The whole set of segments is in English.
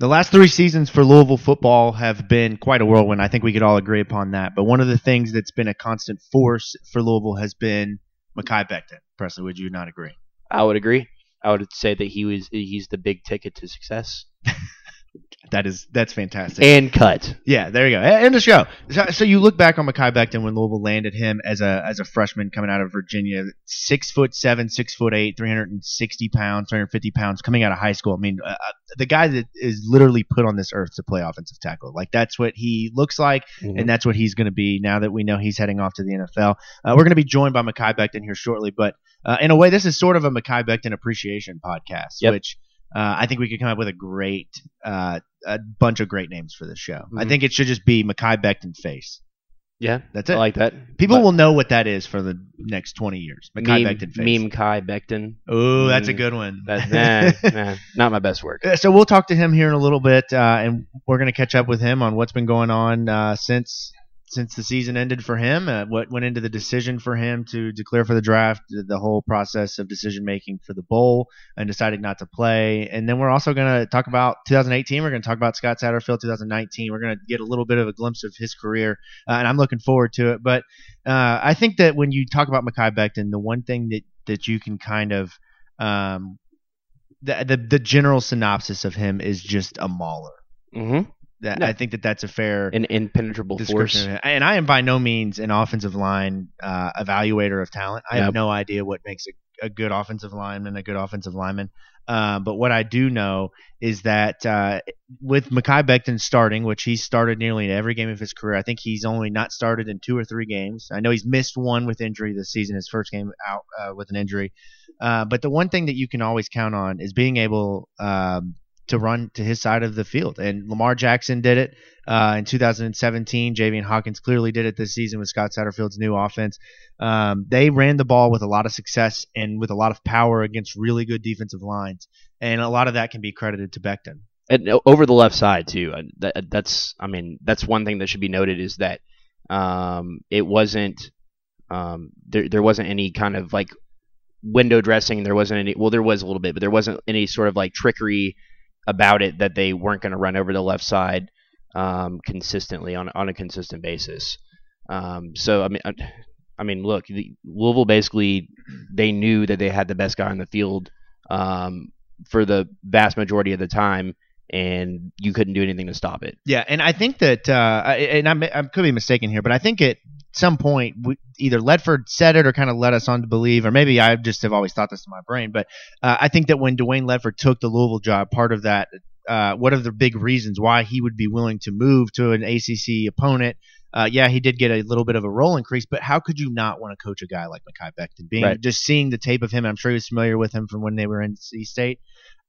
The last three seasons for Louisville football have been quite a whirlwind. I think we could all agree upon that. But one of the things that's been a constant force for Louisville has been Mekhi Becton. Presley, would you not agree? I would agree. I would say that he was he's the big ticket to success. That is that's fantastic. And cut. Yeah, there you go. End the show. So, so you look back on Mekhi Becton when Louisville landed him as a as a freshman coming out of Virginia, six foot seven, six foot eight, three hundred and sixty pounds, three hundred fifty pounds, coming out of high school. I mean, uh, the guy that is literally put on this earth to play offensive tackle. Like that's what he looks like, Mhm. and that's what he's going to be now that we know he's heading off to the NFL. Uh, we're going to be joined by Mekhi Becton here shortly, but uh, in a way, this is sort of a Mekhi Becton appreciation podcast, Yep. which. Uh, I think we could come up with a great, uh, a bunch of great names for this show. I Mhm. think it should just be Mekhi Becton face. Yeah, That's it. I like that. People But will know what that is for the next 20 years. Meme, Becton face. meme Kai Becton. Oh, that's a Mm, good one. That, nah, nah, not my best work. Uh, so we'll talk to him here in a little bit, uh, and we're going to catch up with him on what's been going on uh, since since the season ended for him. Uh, what went into the decision for him to declare for the draft, the, whole process of decision making for the bowl, and deciding not to play. And then we're also going to talk about 2018. We're going to talk about Scott Satterfield 2019. We're going to get a little bit of a glimpse of his career, uh, and I'm looking forward to it. But uh, I think that when you talk about Mekhi Becton, the one thing that that you can kind of um, the, the the general synopsis of him is just a mauler. Mm-hmm. That No. I think that that's a fair An impenetrable force. description. of it. And I am by no means an offensive line uh, evaluator of talent. I have no idea what makes a, a good offensive lineman a good offensive lineman. Uh, but what I do know is that uh, with Mekhi Becton starting, which he's started nearly in every game of his career, I think he's only not started in two or three games. I know he's missed one with injury this season, his first game out uh, with an injury. Uh, but the one thing that you can always count on is being able um, to run to his side of the field. And Lamar Jackson did it uh, in 2017. Javian Hawkins clearly did it this season with Scott Satterfield's new offense. Um, they ran the ball with a lot of success and with a lot of power against really good defensive lines. And a lot of that can be credited to Becton. and over the left side too. Uh, That, that's I mean that's one thing that should be noted is that um, it wasn't um, there there wasn't any kind of like window dressing. There wasn't any well there was a little bit, but there wasn't any sort of like trickery about it that they weren't going to run over the left side um, consistently on on a consistent basis. Um, so I mean. I, I mean, look, the, Louisville basically they knew that they had the best guy on the field um, for the vast majority of the time, and you couldn't do anything to stop it. Yeah, and I think that, uh, and I'm, I could be mistaken here, but I think at some point we, either Ledford said it or kind of led us on to believe, or maybe I just have always thought this in my brain, but uh, I think that when Dwayne Ledford took the Louisville job, part of that, uh, one of the big reasons why he would be willing to move to an ACC opponent. Uh, yeah, he did get a little bit of a role increase, but how could you not want to coach a guy like Mekhi Becton? Being Right. just seeing the tape of him, I'm sure he was familiar with him from when they were in C State.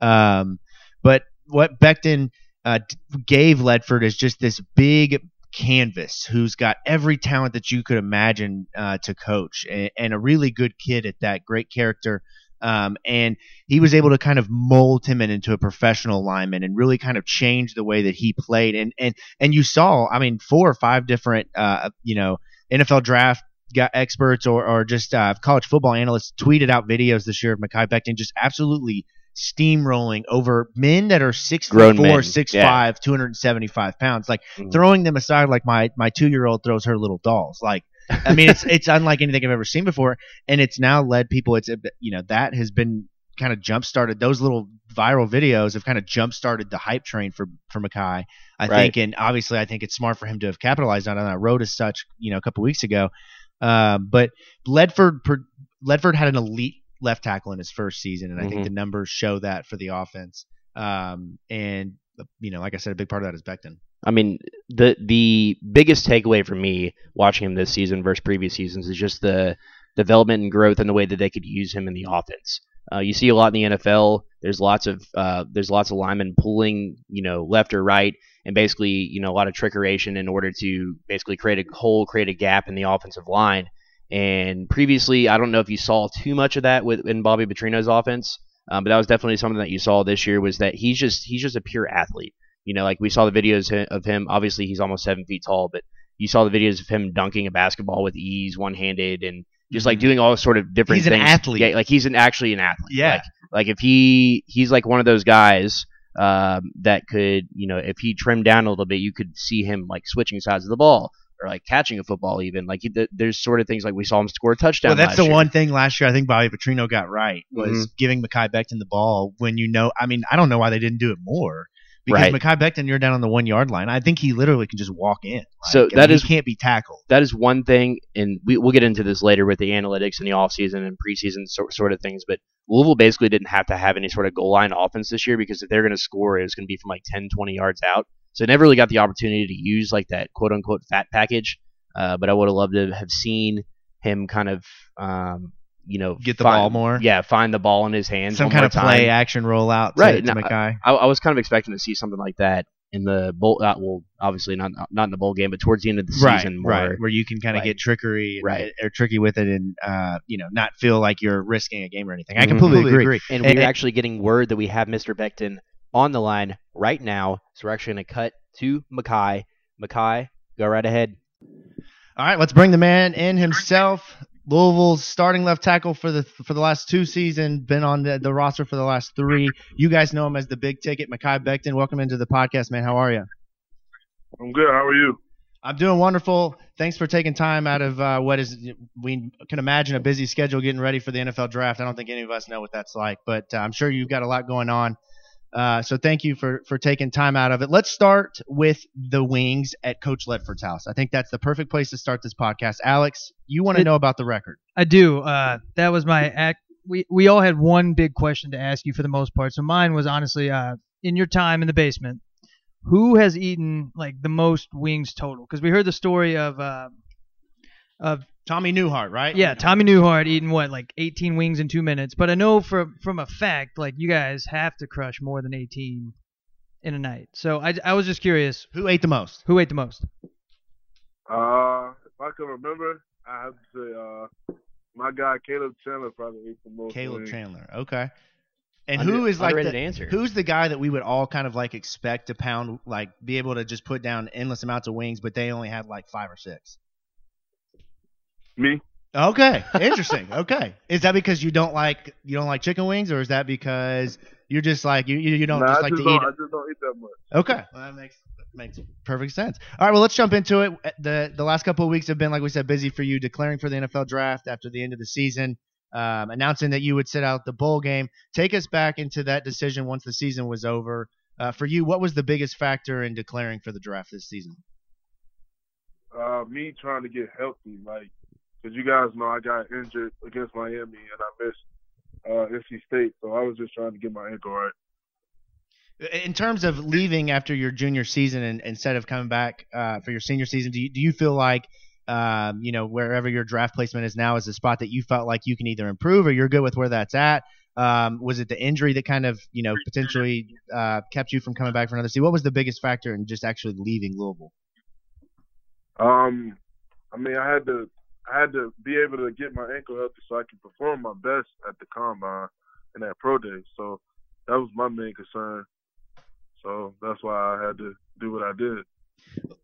Um, but what Becton uh, gave Ledford is just this big canvas who's got every talent that you could imagine uh, to coach and, and a really good kid at that, great character. Um, and he was able to kind of mold him into a professional lineman and really kind of change the way that he played. And and and you saw, I mean, four or five different, uh, you know, NFL draft got experts or, or just uh, college football analysts tweeted out videos this year of Mekhi Becton just absolutely steamrolling over men that are six Grown four, six yeah. five, 275 pounds, like Mhm. throwing them aside like my my two year old throws her little dolls. Like, I mean, it's it's unlike anything I've ever seen before, and it's now led people. It's you know that has been kind of jump started. Those little viral videos have kind of jump started the hype train for for Mekhi. I Right. think, and obviously, I think it's smart for him to have capitalized on it. I wrote as such, you know, a couple weeks ago. Um, but Ledford Ledford had an elite left tackle in his first season, and I think Mhm. the numbers show that for the offense. Um, and you know, like I said, a big part of that is Becton. I mean, the the biggest takeaway for me watching him this season versus previous seasons is just the development and growth and the way that they could use him in the offense. Uh, you see a lot in the NFL. There's lots of uh, there's lots of linemen pulling, you know, left or right, and basically, you know, a lot of trickeration in order to basically create a hole, create a gap in the offensive line. And previously, I don't know if you saw too much of that with in Bobby Petrino's offense, um, but that was definitely something that you saw this year. Was that he's just he's just a pure athlete. You know, like we saw the videos of him. Obviously, he's almost seven feet tall, but you saw the videos of him dunking a basketball with ease, one handed, and just like Mhm. doing all sort of different He's an things. athlete. Yeah, like he's an actually an athlete. Yeah. Like, like if he he's like one of those guys um, that could, you know, if he trimmed down a little bit, you could see him like switching sides of the ball or like catching a football even. Like he, there's sort of things like we saw him score a touchdown. Well, that's the year. one thing last year I think Bobby Petrino got right was Mhm. giving Mekhi Becton the ball when you know. I mean, I don't know why they didn't do it more because Right. Mekhi Becton, you're down on the one yard line. I think he literally can just walk in. Like, So I mean, is- he can't be tackled. that is one thing, and we, we'll get into this later with the analytics in the offseason and preseason sort, sort of things. But Louisville basically didn't have to have any sort of goal line offense this year because if they're going to score, it was going to be from like 10, 20 yards out. So I never really got the opportunity to use like that quote unquote fat package. Uh, but I would have loved to have seen him kind of, um, you know, Get the find- ball more. Yeah, find the ball in his hands. Some one kind more of play action rollout to, Right, to no, Mekhi. I, I was kind of expecting to see something like that in the bowl. Uh, well, obviously not not in the bowl game, but towards the end of the Right, season, more. right, where you can kind of Right. get trickery, and- Right. or tricky with it, and uh, you know, not feel like you're risking a game or anything. I Mhm. completely Completely agree. And And- we're and- actually getting word that we have Mr. Becton on the line right now. So we're actually going to cut to Mekhi. Mekhi, go right ahead. All right, let's bring the man in himself. Louisville's starting left tackle for the for the last two seasons, been on the, the roster for the last three. You guys know him as the big ticket, Mekhi Becton. Welcome into the podcast, man. How are you? I'm good. How are you? I'm doing wonderful. Thanks for taking time out of uh, what is we can imagine a busy schedule getting ready for the NFL draft. I don't think any of us know what that's like, but uh, I'm sure you've got a lot going on. Uh, so thank you for for taking time out of it. Let's start with the wings at Coach Ledford's house. I think that's the perfect place to start this podcast. Alex, you want to know about the record? I do. Uh, that was my act. We we all had one big question to ask you for the most part. So mine was honestly, uh, in your time in the basement, who has eaten like the most wings total? Because we heard the story of uh, of Tommy Newhart, right? yeah, Tommy Newhart eating what like 18 wings in two minutes. But I know from from a fact, like you guys have to crush more than 18 in a night. So I I was just curious, Who ate the most? who ate the most? Uh, if I can remember, I have to say, uh, my guy Caleb Chandler probably ate the most. Caleb wings. Chandler. Okay. And Under- who is like underrated the, answer? who's the guy that we would all kind of like expect to pound like be able to just put down endless amounts of wings, but they only had like five or six. Me? Okay, interesting. okay, is that because you don't like you don't like chicken wings, or is that because you're just like you you, you don't nah, just like just to eat? don't. I just don't eat that much. Okay, well, that makes that makes perfect sense. All right, well let's jump into it. the The last couple of weeks have been, like we said, busy for you, declaring for the NFL draft after the end of the season, um, announcing that you would sit out the bowl game. Take us back into that decision once the season was over. Uh, for you, what was the biggest factor in declaring for the draft this season? Uh, me trying to get healthy, like, cause you guys know I got injured against Miami and I missed uh, NC State, so I was just trying to get my ankle right. In terms of leaving after your junior season and instead of coming back uh, for your senior season, do you, do you feel like um, you know wherever your draft placement is now is a spot that you felt like you can either improve or you're good with where that's at? Um, was it the injury that kind of you know potentially uh, kept you from coming back for another season? What was the biggest factor in just actually leaving Louisville? Um, I mean, I had to, I had to be able to get my ankle healthy so I can perform my best at the combine and at pro day. So that was my main concern. So that's why I had to do what I did.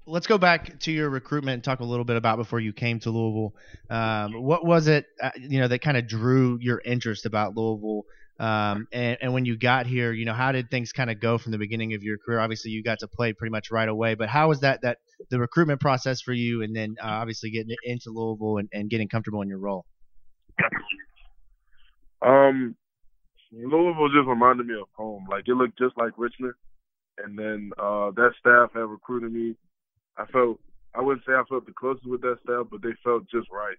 Let's go back to your recruitment and talk a little bit about before you came to Louisville. Um, what was it, uh, you know, that kind of drew your interest about Louisville? Um, and, and when you got here, you know, how did things kind of go from the beginning of your career? Obviously, you got to play pretty much right away, but how was that that the recruitment process for you, and then uh, obviously getting into Louisville and, and getting comfortable in your role? Um, Louisville just reminded me of home. Like it looked just like Richmond, and then uh that staff had recruited me. I felt I wouldn't say I felt the closest with that staff, but they felt just right.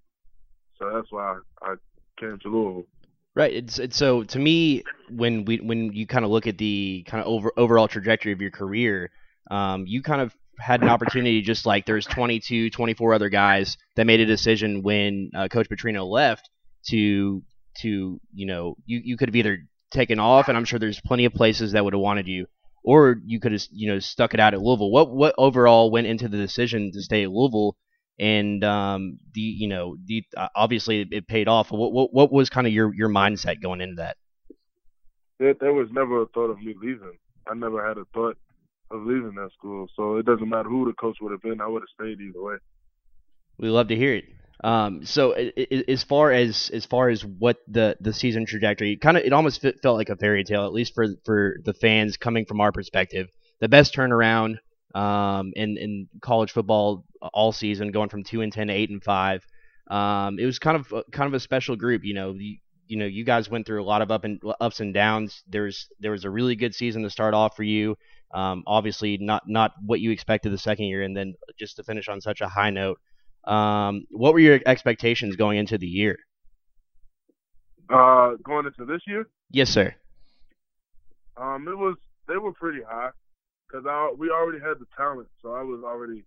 So that's why I, I came to Louisville. Right. It's, it's so to me when we when you kind of look at the kind of over overall trajectory of your career, um, you kind of had an opportunity just like there's 22, 24 other guys that made a decision when uh, Coach Petrino left to to you know you you could have either taken off and I'm sure there's plenty of places that would have wanted you or you could have you know stuck it out at Louisville. What what overall went into the decision to stay at Louisville? And um, the you know the uh, obviously it, paid off. What, what what was kind of your your mindset going into that? There was never a thought of me leaving. I never had a thought of leaving that school. So it doesn't matter who the coach would have been. I would have stayed either way. We love to hear it. Um, so as far as as far as what the the season trajectory, kind of it almost fit, felt like a fairy tale, at least for for the fans coming from our perspective. The best turnaround um, in in college football all season, going from two and ten to eight and five. Um, it was kind of kind of a special group, you know. You, you know, you guys went through a lot of up and ups and downs. There's there was a really good season to start off for you. Um, obviously, not not what you expected the second year, and then just to finish on such a high note. Um, what were your expectations going into the year? Uh, going into this year, Yes, sir. um, it was they were pretty high because I we already had the talent, so I was already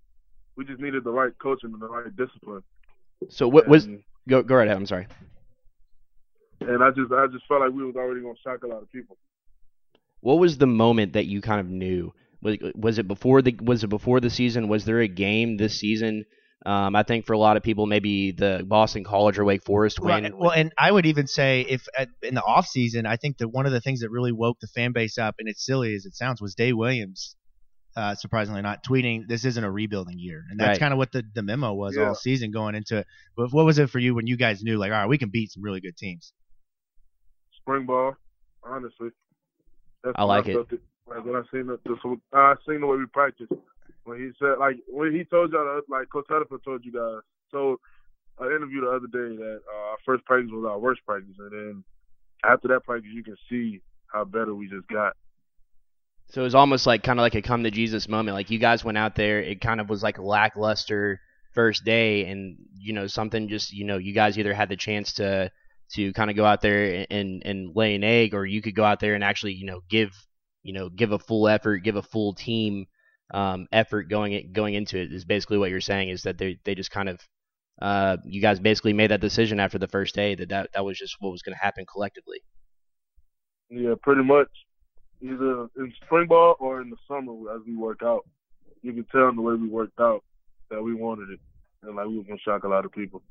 we just needed the right coaching and the right discipline. So what was go go right ahead. I'm sorry. and I just I just felt like we was already gonna shock a lot of people. What was the moment that you kind of knew? Was was it before the was it before the season? Was there a game this season? Um, I think for a lot of people, maybe the Boston College or Wake Forest win. Right. Well, and I would even say if at, in the off season, I think that one of the things that really woke the fan base up, and it's silly as it sounds, was Dave Williams. Uh, surprisingly, not tweeting this isn't a rebuilding year, and that's Right. kind of what the, the memo was Yeah. all season going into it. But what was it for you when you guys knew, like, all right, we can beat some really good teams? Spring ball, honestly. That's I like it. felt Like when I seen the, the I seen the way we practice. When he said like when he told y'all like Coach Satterfield told you guys told an interview the other day that uh, our first practice was our worst practice, and then after that practice you can see how better we just got. So it was almost like kind of like a come to Jesus moment. Like you guys went out there, it kind of was like a lackluster first day, and you know something just you know you guys either had the chance to to kind of go out there and and lay an egg, or you could go out there and actually you know give you know give a full effort, give a full team um, effort going going into it. Is basically what you're saying is that they they just kind of uh, you guys basically made that decision after the first day that that, that was just what was going to happen collectively. Yeah, pretty much. Either in spring ball or in the summer as we work out, you can tell in the way we worked out that we wanted it, and like we were gonna shock a lot of people.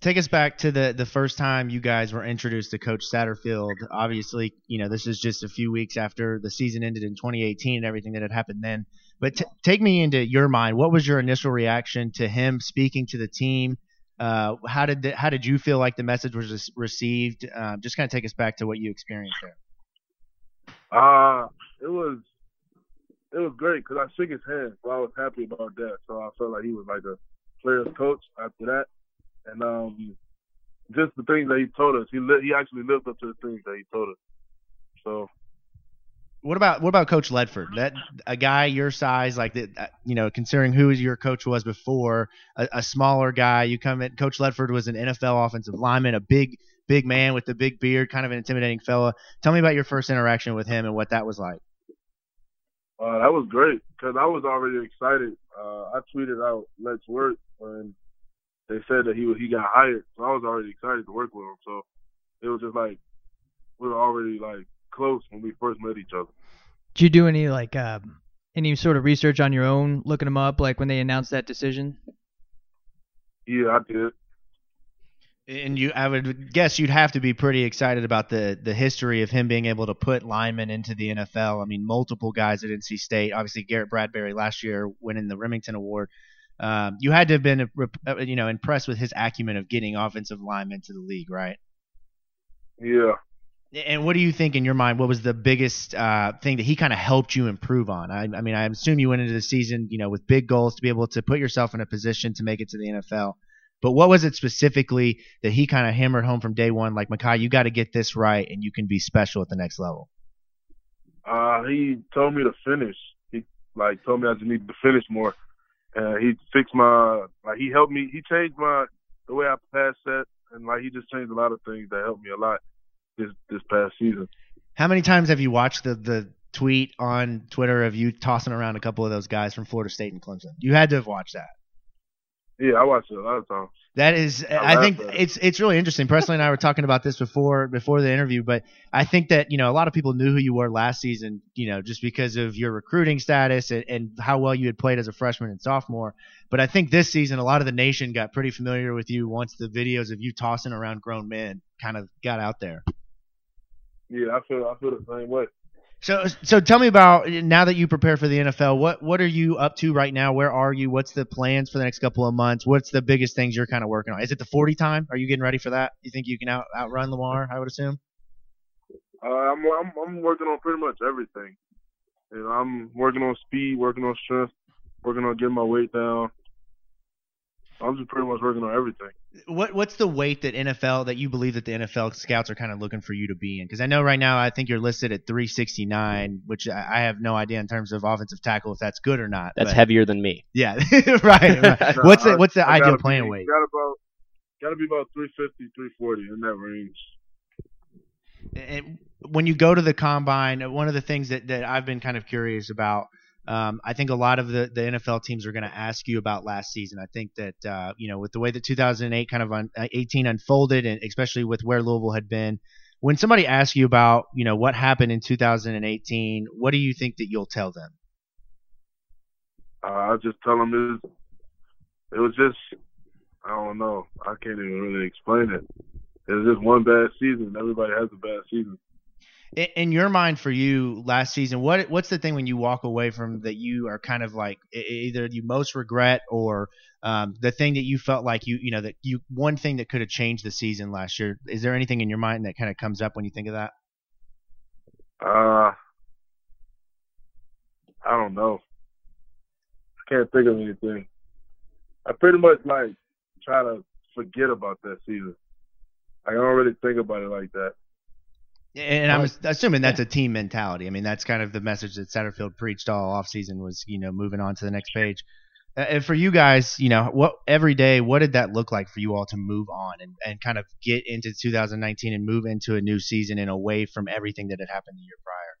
Take us back to the the first time you guys were introduced to Coach Satterfield. Obviously, you know this is just a few weeks after the season ended in 2018 and everything that had happened then. But t- take me into your mind. What was your initial reaction to him speaking to the team? Uh, how did the, how did you feel like the message was received? Um, just kind of take us back to what you experienced there. Uh, it was it was great because I shook his hand, so I was happy about that. So I felt like he was like a player's coach after that, and um, just the things that he told us, he li- he actually lived up to the things that he told us. So What about what about Coach Ledford? That a guy your size, like that, uh, you know, considering who your coach was before, a, a smaller guy. You come in. Coach Ledford was an NFL offensive lineman, a big big man with the big beard, kind of an intimidating fella. Tell me about your first interaction with him and what that was like. uh, that was great because I was already excited. Uh, I tweeted out "Let's work" when they said that he was, he got hired, so I was already excited to work with him. So it was just like we were already like close when we first met each other. Did you do any like uh, any sort of research on your own, looking them up, like when they announced that decision? Yeah, I did. And you, I would guess you'd have to be pretty excited about the the history of him being able to put linemen into the NFL. I mean, multiple guys at NC State. Obviously, Garrett Bradbury last year winning the Rimington Award. Um, you had to have been, uh, you know, impressed with his acumen of getting offensive linemen to the league, right? Yeah. And what do you think in your mind? What was the biggest uh, thing that he kind of helped you improve on? I, I mean, I assume you went into the season, you know, with big goals to be able to put yourself in a position to make it to the NFL. But what was it specifically that he kind of hammered home from day one? Like, Mekhi, you got to get this right, and you can be special at the next level. Uh, he told me to finish. He like told me I just need to finish more, he fixed my like he helped me. He changed my the way I pass set, and like he just changed a lot of things that helped me a lot this this past season. How many times have you watched the the tweet on Twitter of you tossing around a couple of those guys from Florida State and Clemson? You had to have watched that. Yeah, I watched it a lot of times. That is, I I, think that. it's it's really interesting. Presley and I were talking about this before before the interview, but I think that you know a lot of people knew who you were last season, you know, just because of your recruiting status and, and how well you had played as a freshman and sophomore. But I think this season, a lot of the nation got pretty familiar with you once the videos of you tossing around grown men kind of got out there. Yeah, I feel I feel the same way. So, so tell me about now that you prepare for the NFL. What what are you up to right now? Where are you? What's the plans for the next couple of months? What's the biggest things you're kind of working on? Is it the 40 time? Are you getting ready for that? You think you can out outrun Lamar? I would assume. Uh, I'm, I'm I'm working on pretty much everything. And I'm working on speed, working on strength, working on getting my weight down. I'm just pretty much working on everything. What what's the weight that NFL that you believe that the NFL scouts are kind of looking for you to be in? Because I know right now I think you're listed at 369, which I I have no idea in terms of offensive tackle if that's good or not. That's but- heavier than me. Yeah, right. right. Nah, what's the what's the I ideal playing be, weight? Got about got to be about 350, 340 in that range. And when you go to the combine, one of the things that, that I've been kind of curious about, um, I think a lot of the, the NFL teams are going to ask you about last season. I think that uh, you know with the way that 2008 kind of un, uh, 18 unfolded, and especially with where Louisville had been, when somebody asks you about you know what happened in 2018, what do you think that you'll tell them? Uh, I just tell them it, was, it was just I don't know. I can't even really explain it. It was just one bad season. Everybody has a bad season. In, your mind for you last season what what's the thing when you walk away from that you are kind of like either you most regret or um, the thing that you felt like you you know that you one thing that could have changed the season last year is there anything in your mind that kind of comes up when you think of that Uh, I don't know. I can't think of anything. I pretty much like try to forget about that season. I don't really think about it like that. And I'm assuming that's a team mentality. I mean, that's kind of the message that Satterfield preached all offseason was, you know, moving on to the next page. Uh, And for you guys, you know, what every day, what did that look like for you all to move on and, and kind of get into 2019 and move into a new season and away from everything that had happened the year prior?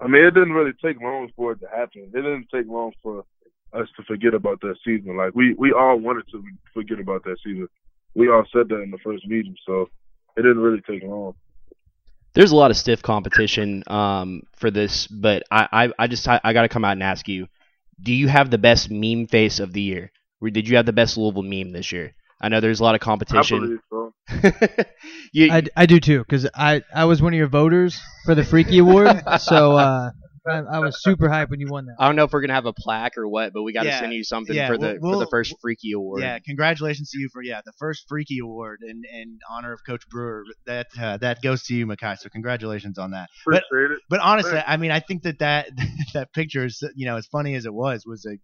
I mean, it didn't really take long for it to happen. It didn't take long for us to forget about that season. Like we we all wanted to forget about that season. We all said that in the first meeting, so it didn't really take long. There's a lot of stiff competition um, for this, but I, I, I just I, I got to come out and ask you: Do you have the best meme face of the year? Or did you have the best Louisville meme this year? I know there's a lot of I competition. believe so. you, I, I do too, because I, I was one of your voters for the Freaky Award, so uh, I, I was super hyped when you won that. I don't know if we're gonna have a plaque or what, but we got to Yeah, send you something yeah, for the we'll- for the first Freaky Award. Yeah, congratulations to you for yeah the first Freaky Award in, in honor of Coach Brewer. That uh, that goes to you, Mekhi. So congratulations on that. But Appreciate it. But honestly, Thanks. I mean, I think that that that picture is you know as funny as it was was a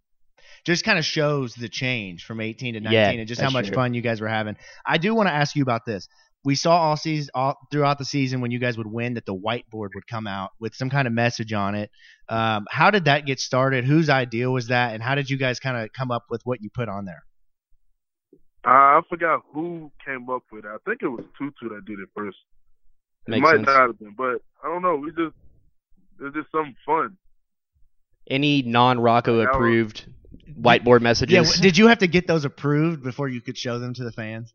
just kind of shows the change from 18 to 19 Yeah, and just how much true. fun you guys were having. I do want to ask you about this. We saw all season all throughout the season when you guys would win that the whiteboard would come out with some kind of message on it. Um, how did that get started? Whose idea was that, and how did you guys kind of come up with what you put on there? Uh, I forgot who came up with it. I think it was Tutu that did it first. It might sense. not have been, but I don't know. We just it was just something fun. Any non-Rocco That approved whiteboard messages? Yeah, did you have to get those approved before you could show them to the fans?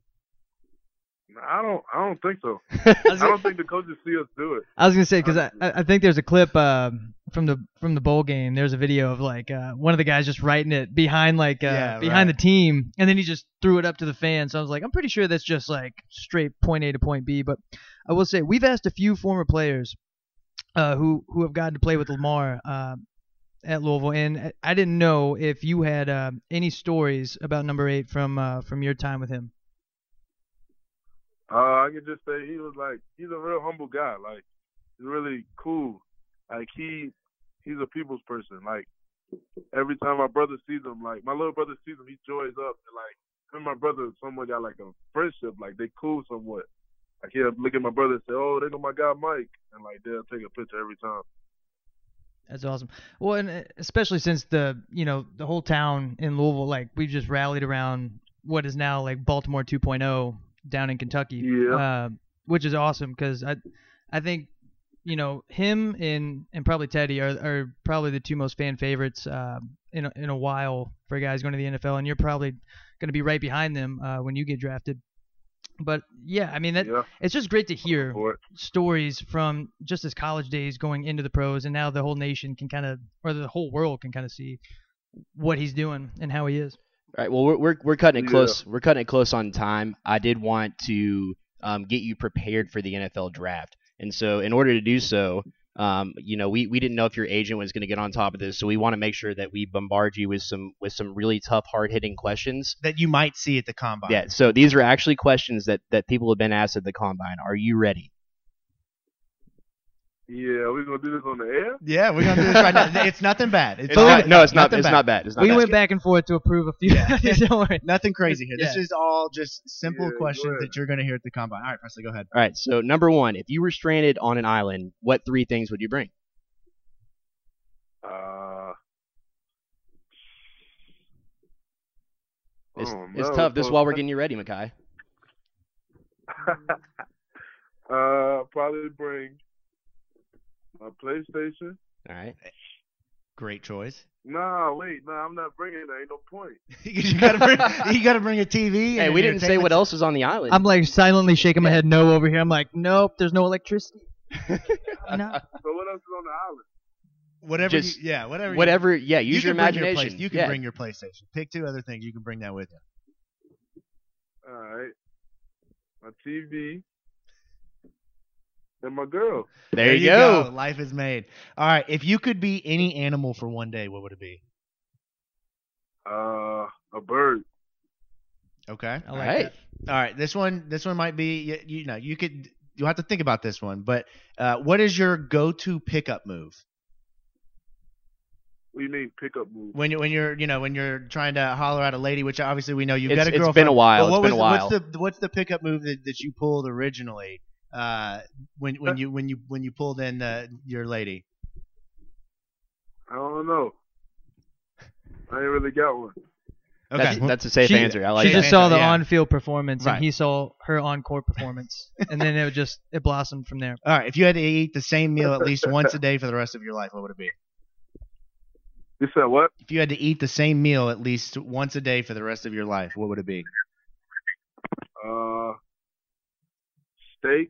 I don't. I don't think so. I was I don't think the coaches see us do it. I was gonna say because I, I I think there's a clip um, from the from the bowl game. There's a video of like uh, one of the guys just writing it behind like uh, Yeah, behind right. the team, and then he just threw it up to the fans. So I was like, I'm pretty sure that's just like straight point A to point B. But I will say we've asked a few former players uh, who who have gotten to play with Lamar uh, at Louisville, and I didn't know if you had uh, any stories about number eight from uh, from your time with him. Uh, I can just say he was like he's a real humble guy. Like he's really cool. Like he he's a people's person. Like every time my brother sees him, like my little brother sees him, he joys up. And like him and my brother, somewhat got like a friendship. Like they cool somewhat. Like he'll look at my brother and say, "Oh, they know my guy Mike," and like they'll take a picture every time. That's awesome. Well, and uh, especially since the you know the whole town in Louisville, like we've just rallied around what is now like Baltimore 2.0 down in Kentucky, Yeah. uh, which is awesome because I I think you know him and and probably Teddy are are probably the two most fan favorites um, in a, in a while for guys going to the NFL, and you're probably going to be right behind them uh, when you get drafted. But yeah, I mean that yeah, it's just great to hear stories from just his college days going into the pros, and now the whole nation can kind of, or the whole world can kind of see what he's doing and how he is. All right. Well, we're we're, we're cutting it Yeah. close. We're cutting it close on time. I did want to um, get you prepared for the NFL draft, and so in order to do so, Um, you know, we, we didn't know if your agent was going to get on top of this, so we want to make sure that we bombard you with some with some really tough, hard hitting questions. That you might see at the combine. Yeah. So these are actually questions that that people have been asked at the combine. Are you ready? Yeah, we're gonna do this on the air. Yeah, we're gonna do this right now. It's nothing bad. It's, It's not, no, it's not. It's bad. not bad. It's not we bad. went back and forth to approve a few. Don't worry. Nothing crazy here. This Yeah. is all just simple Yeah, questions that you're gonna hear at the combine. All right, Presley, go ahead. All right. So number one, if you were stranded on an island, what three things would you bring? Uh, It's, oh, it's tough. This is so- while we're getting you ready, Mekhi. uh, probably bring my PlayStation. All right. Great choice. Nah, wait, nah, I'm not bringing that. Ain't no point. you gotta bring. You gotta bring a TV. Hey, and we didn't say what else is on the island. I'm like silently shaking my head no over here. I'm like, nope, there's no electricity. no. So what else is on the island? Whatever. Just you, yeah, whatever. you- Whatever. Yeah. You, Use your can bring your imagination. play- you can yeah. bring your PlayStation. Pick two other things. You can bring that with you. All right, my TV and my girl. There, you go. Life is made. All right. If you could be any animal for one day, what would it be? Uh, a bird. Okay. I All like right. that. All right. This one. This one might be. You, you know. You could. You have to think about this one. But uh, what is your go-to pickup move What do you mean pickup move? when you when you're you know when you're trying to holler at a lady? Which obviously we know you've It's- got a it's girlfriend. been a while. What It's been was a the- while. What's the what's the pickup move that, that you pulled originally? Uh, when when you when you when you pulled in uh, your lady. I don't know. I ain't really got one. Okay. That's, that's a safe She- answer. I like she that. just saw the Yeah. on-field performance, Right. and he saw her on-court performance, and then it would just it blossomed from there. All right. If you had to eat the same meal at least once a day for the rest of your life, what would it be? You said what? If you had to eat the same meal at least once a day for the rest of your life, what would it be? Uh, steak,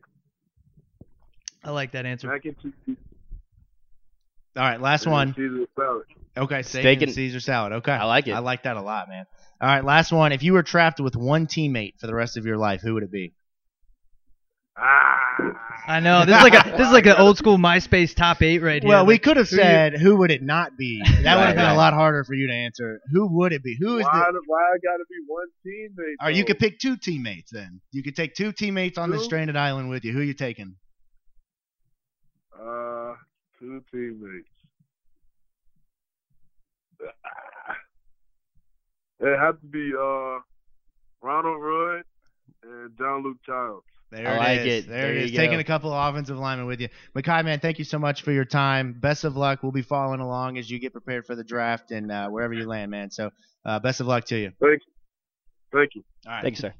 I like that answer. mac and cheese, All right. Last and one. Caesar salad. Okay. Steak, Steak and, and- Caesar salad. Okay. I like it. I like that a lot, man. All right. Last one. If you were trapped with one teammate for the rest of your life, who would it be? Ah. I know this is like a this is like an old school MySpace top eight right here. Well, we Like, could have said who would it not be. That would have been right. a lot harder for you to answer. Who would it be? Who is why, the? the, why I gotta be one teammate? Or you could pick two teammates then. You could take two teammates on the Two? stranded island with you. Who are you taking? Uh, two teammates. Ah. It had to be uh Ronald Royd and John Luke Childs. There I it like is. it. There, There it you is. go. Taking a couple of offensive linemen with you. Mekhi, man, thank you so much for your time. Best of luck. We'll be following along as you get prepared for the draft and uh, wherever you land, man. So uh, best of luck to you. Thank you. Thank you. All right. Thank you, sir.